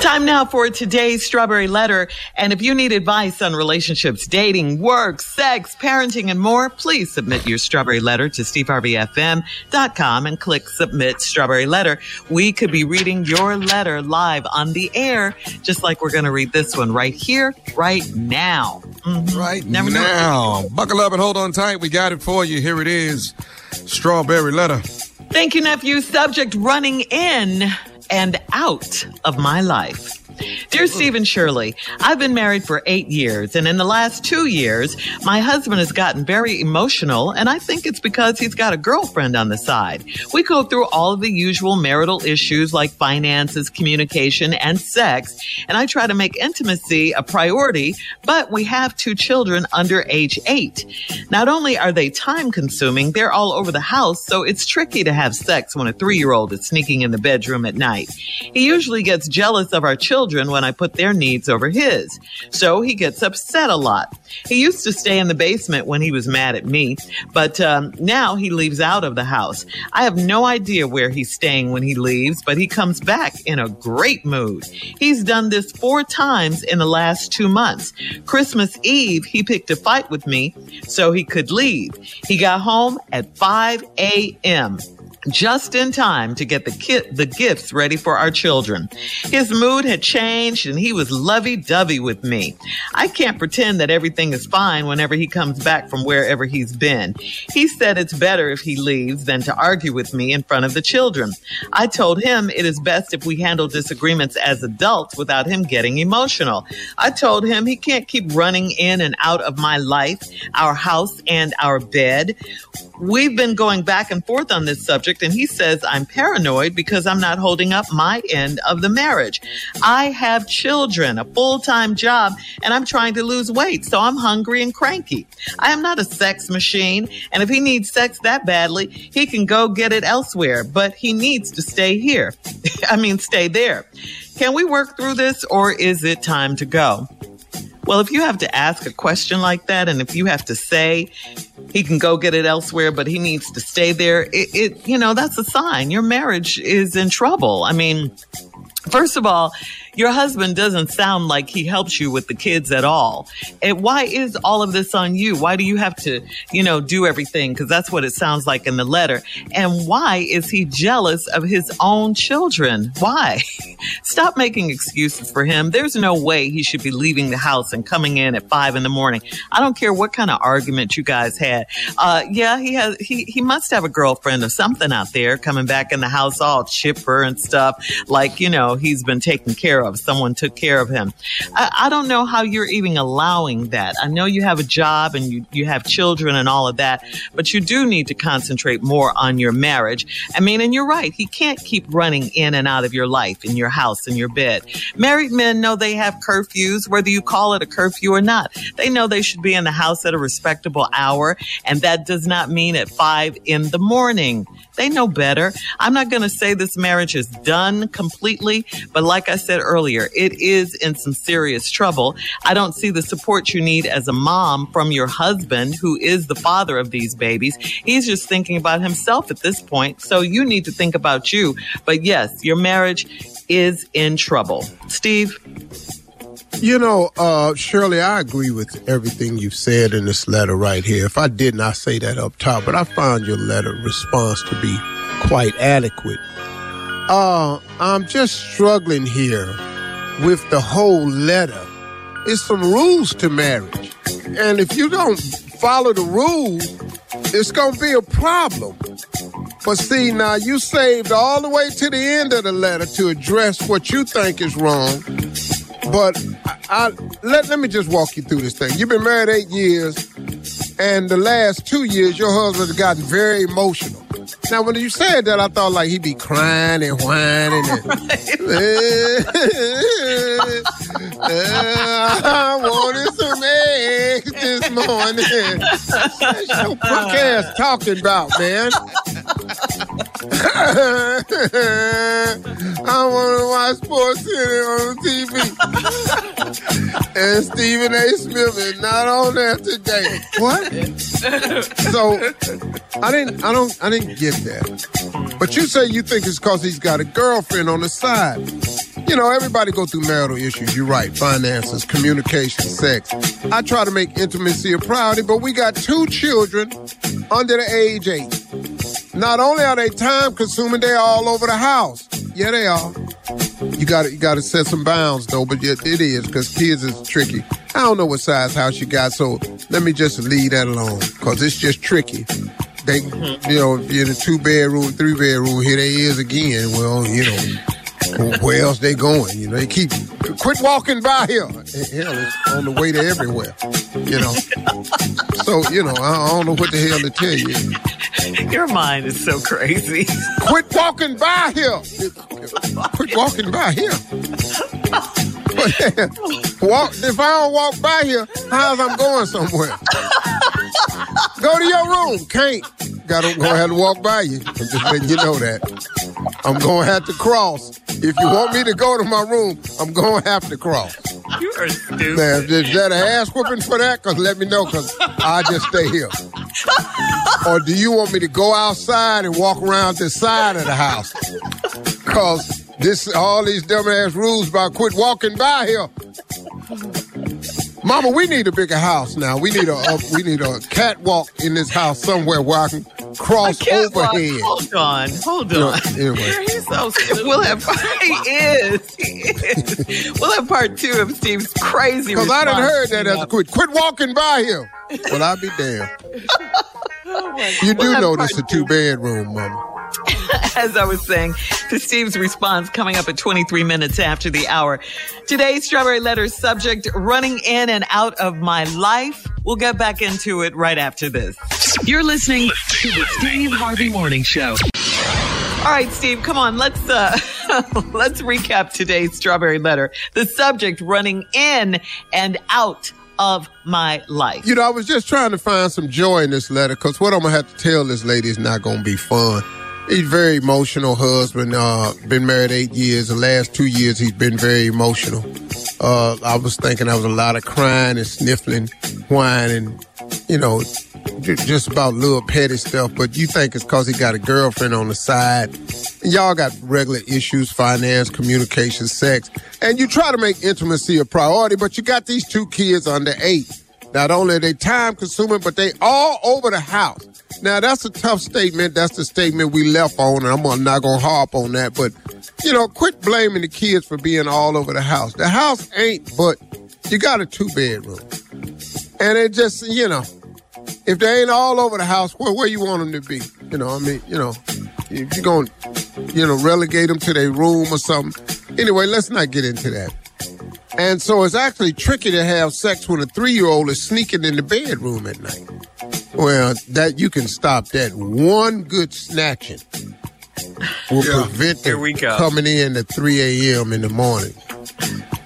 Time now for today's Strawberry Letter. And if you need advice on relationships, dating, work, sex, parenting, and more, please submit your Strawberry Letter to steveharveyfm.com and click Submit Strawberry Letter. We could be reading your letter live on the air, just like we're going to read this one right here, right now. Mm-hmm. Right Never now. Buckle up and hold on tight. We got it for you. Here it is. Strawberry Letter. Thank you, nephew. Subject running in and out of my life. Dear Steve and Shirley, I've been married for eight years, and in the last two years, my husband has gotten very emotional, and I think it's because he's got a girlfriend on the side. We go through all of the usual marital issues like finances, communication, and sex, and I try to make intimacy a priority, but we have two children under age eight. Not only are they time consuming, they're all over the house, so it's tricky to have sex when a three year old is sneaking in the bedroom at night. He usually gets jealous of our children children when I put their needs over his. So he gets upset a lot. He used to stay in the basement when he was mad at me, but um, now he leaves out of the house. I have no idea where he's staying when he leaves, but he comes back in a great mood. He's done this four times in the last two months. Christmas Eve, he picked a fight with me so he could leave. He got home at 5 a.m just in time to get the kit, the gifts ready for our children. His mood had changed and he was lovey-dovey with me. I can't pretend that everything is fine whenever he comes back from wherever he's been. He said it's better if he leaves than to argue with me in front of the children. I told him it is best if we handle disagreements as adults without him getting emotional. I told him he can't keep running in and out of my life, our house, and our bed. We've been going back and forth on this subject, and he says I'm paranoid because I'm not holding up my end of the marriage. I have children, a full time job, and I'm trying to lose weight, so I'm hungry and cranky. I am not a sex machine, and if he needs sex that badly, he can go get it elsewhere, but he needs to stay here. I mean, stay there. Can we work through this, or is it time to go? Well, if you have to ask a question like that, and if you have to say he can go get it elsewhere, but he needs to stay there, it, it you know, that's a sign your marriage is in trouble. I mean, first of all, your husband doesn't sound like he helps you with the kids at all. And why is all of this on you? Why do you have to, you know, do everything? Because that's what it sounds like in the letter. And why is he jealous of his own children? Why? Stop making excuses for him. There's no way he should be leaving the house and coming in at five in the morning. I don't care what kind of argument you guys had. Uh, yeah, he has, he, he must have a girlfriend or something out there coming back in the house all chipper and stuff. Like, you know, he's been taken care care of. Someone took care of him. I, I don't know how you're even allowing that. I know you have a job and you, you have children and all of that, but you do need to concentrate more on your marriage. I mean, and you're right. He can't keep running in and out of your life, in your house, in your bed. Married men know they have curfews, whether you call it a curfew or not. They know they should be in the house at a respectable hour, and that does not mean at five in the morning. They know better. I'm not going to say this marriage is done completely, but like I said earlier, it is in some serious trouble. I don't see the support you need as a mom from your husband, who is the father of these babies. He's just thinking about himself at this point. So you need to think about you. But yes, your marriage is in trouble. Steve? You know, uh, Shirley, I agree with everything you've said in this letter right here. If I didn't, I'd say that up top, but I found your letter response to be quite adequate. Uh, I'm just struggling here with the whole letter. It's some rules to marriage. And if you don't follow the rules, it's going to be a problem. But see, now you saved all the way to the end of the letter to address what you think is wrong. But I, I, let, let me just walk you through this thing. You've been married eight years, and the last two years, your husband has gotten very emotional. Now, when you said that, I thought like he'd be crying and whining and. I wanted some eggs this morning. That's your punk ass talking about, man. I want to watch Sports Center on the TV. And Stephen A. Smith is not on there today. What? so I didn't I don't I didn't get that. But you say you think it's because he's got a girlfriend on the side. You know, everybody go through marital issues. You're right. Finances, communication, sex. I try to make intimacy a priority, but we got two children under the age eight. Not only are they time consuming, they're all over the house. Yeah, they are. You got to you got to set some bounds though, but it is because kids is tricky. I don't know what size house you got, so let me just leave that alone because it's just tricky. They, you know, if you're in a two bedroom, three bedroom, here they is again. Well, you know, where else they going? You know, they keep quit walking by here. Hell, it's on the way to everywhere. You know, so you know, I don't know what the hell to tell you. Your mind is so crazy. Quit walking by here. Quit walking by here. walk, if I don't walk by here, how's I'm going somewhere? Go to your room. Can't. Gotta go ahead and walk by you. I'm just letting you know that. I'm gonna have to cross. If you want me to go to my room, I'm gonna have to cross. You are stupid. Now, is that an ass whooping for that? Cause let me know, cause I just stay here. Or do you want me to go outside and walk around the side of the house? Cause this all these dumbass rules about quit walking by here. Mama, we need a bigger house now. We need a, a we need a catwalk in this house somewhere where I can cross overhead. Hold on, hold on. You know, anyway. He's so stupid. We'll have he is. He is. We'll have part two of Steve's crazy. Because I didn't heard that as a quit. Quit walking by him. Well, I'll be damned. You do We'll know this is a two. two bedroom, mama. as I was saying, to Steve's response coming up at 23 minutes after the hour. Today's Strawberry Letter subject, running in and out of my life. We'll get back into it right after this. You're listening to the Steve Harvey Morning Show. All right, Steve, come on. Let's, uh, let's recap today's Strawberry Letter. The subject, running in and out of my life. You know, I was just trying to find some joy in this letter because what I'm gonna have to tell this lady is not gonna be fun. He's very emotional husband. Uh, been married eight years. The last two years, he's been very emotional. Uh, I was thinking there was a lot of crying and sniffling, whining, you know, ju- just about little petty stuff. But you think it's because he got a girlfriend on the side. Y'all got regular issues, finance, communication, sex. And you try to make intimacy a priority, but you got these two kids under eight. Not only are they time consuming, but they all over the house. Now that's a tough statement. That's the statement we left on, and I'm not gonna harp on that. But you know, quit blaming the kids for being all over the house. The house ain't, but you got a two bedroom, and it just you know, if they ain't all over the house, where where you want them to be? You know, I mean, you know, if you're gonna, you know, relegate them to their room or something. Anyway, let's not get into that. And so it's actually tricky to have sex when a three year old is sneaking in the bedroom at night. Well, that you can stop that. One good snatching will Yeah. prevent Here them we go. coming in at 3 a.m. in the morning.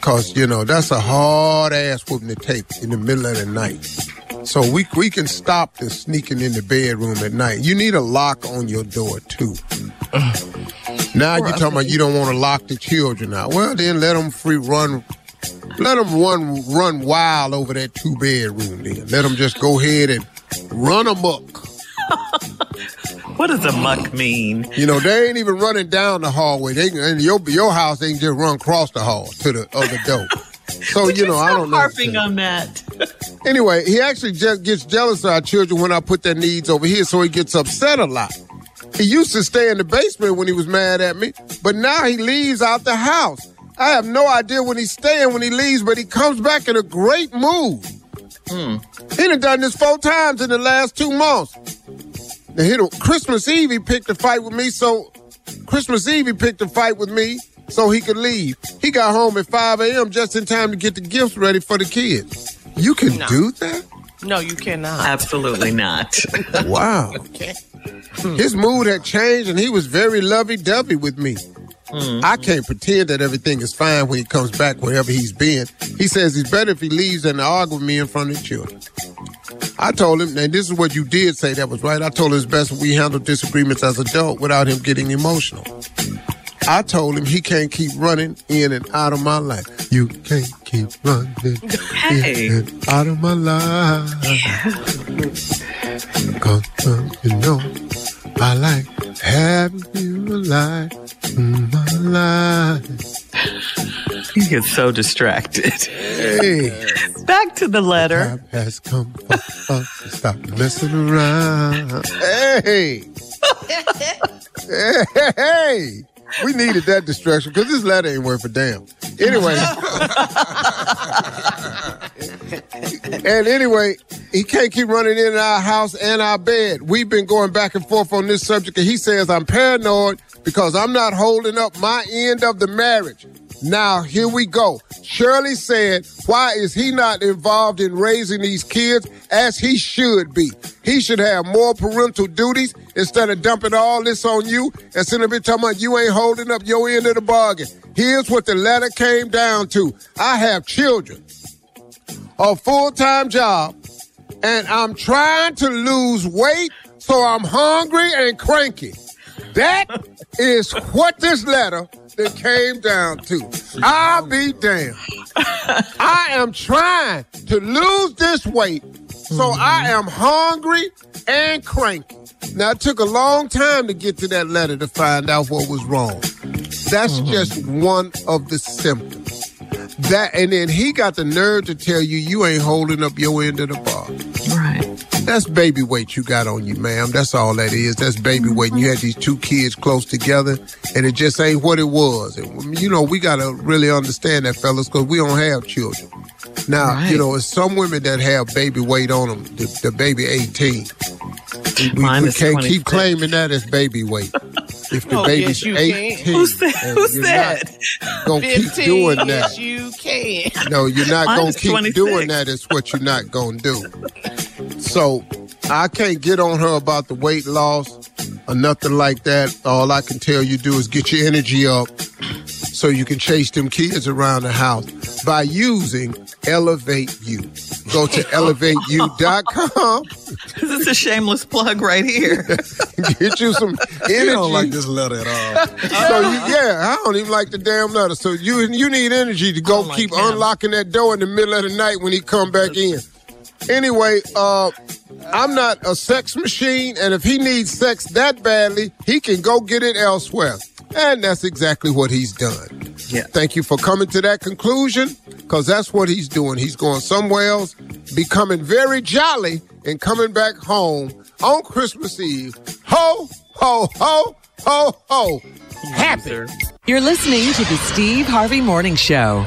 Cause you know that's a hard ass whooping to take in the middle of the night. So we we can stop the sneaking in the bedroom at night. You need a lock on your door too. now you're talking about you don't want to lock the children out. Well, then let them free run. Let them run run wild over that two bedroom. Then let them just go ahead and run amok. What does a muck mean? You know they ain't even running down the hallway. They in your your house they can just run across the hall to the other door. So you know, I don't know. harping on that. Anyway, he actually just gets jealous of our children when I put their needs over here, so he gets upset a lot. He used to stay in the basement when he was mad at me, but now he leaves out the house. I have no idea when he's staying when he leaves, but he comes back in a great mood. Hmm. He done done this four times in the last two months. Now, he don't- Christmas Eve, he picked a fight with me, so Christmas Eve, he picked a fight with me so he could leave. He got home at 5 a.m. just in time to get the gifts ready for the kids. You can do that? No, you cannot. Absolutely not. Wow. His mood had changed and he was very lovey dovey with me. I can't pretend that everything is fine when he comes back wherever he's been. He says he's better if he leaves than to argue with me in front of the children. I told him, and this is what you did say that was right. I told him it's best we handle disagreements as adults without him getting emotional. I told him he can't keep running in and out of my life. You can't keep running Hey. in and out of my life. Cause uh, you know I like having you alive in my life. He is so distracted. Hey, Back to the letter. time has come for us to stop messing around. Hey, hey, hey. We needed that distraction because this letter ain't worth a damn. Anyway. and anyway, he can't keep running in our house and our bed. We've been going back and forth on this subject, and he says I'm paranoid because I'm not holding up my end of the marriage. Now, here we go. Shirley said, Why is he not involved in raising these kids as he should be? He should have more parental duties instead of dumping all this on you and sitting up here talking about you ain't holding up your end of the bargain. Here's what the letter came down to I have children, a full time job, and I'm trying to lose weight, so I'm hungry and cranky. That is what this letter that came down to. I'll be damned. I am trying to lose this weight, so I mm-hmm. am hungry and cranky. Now, it took a long time to get to that letter to find out what was wrong. That's mm-hmm. just one of the symptoms. That and then he got the nerve to tell you you ain't holding up your end of the bar. Right. That's baby weight you got on you, ma'am. That's all that is. That's baby weight. And you had these two kids close together, and it just ain't what it was. And, um, you know, we got to really understand that, fellas, because we don't have children. Now, Right. you know, it's some women that have baby weight on them, the, the baby 18. We, we- Mine we is can't keep claiming that as baby weight. If the Oh, baby's yes, you 18, can. Who said? and Who you're said? not gonna keep 15, doing that. yes, you can't. No, you're not Mine gonna keep 26. doing that. Is what you're not gonna do. So I can't get on her about the weight loss or nothing like that. All I can tell you do is get your energy up so you can chase them kids around the house by using Elevate You. Go to elevateyou.com. This is a shameless plug right here. Get you some energy. You don't like this letter at all. So you, yeah, I don't even like the damn letter. So you you need energy to go don't like keep him. unlocking that door in the middle of the night when he come back in. Anyway, uh, I'm not a sex machine, and if he needs sex that badly, he can go get it elsewhere. And that's exactly what he's done. Yeah. Thank you for coming to that conclusion, because that's what he's doing. He's going somewhere else, becoming very jolly, and coming back home on Christmas Eve. Ho, ho, ho, ho, ho. Happy. You're listening to the Steve Harvey Morning Show.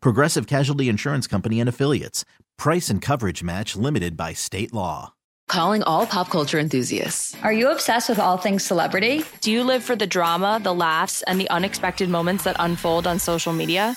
Progressive Casualty Insurance Company and Affiliates. Price and coverage match limited by state law. Calling all pop culture enthusiasts. Are you obsessed with all things celebrity? Do you live for the drama, the laughs, and the unexpected moments that unfold on social media?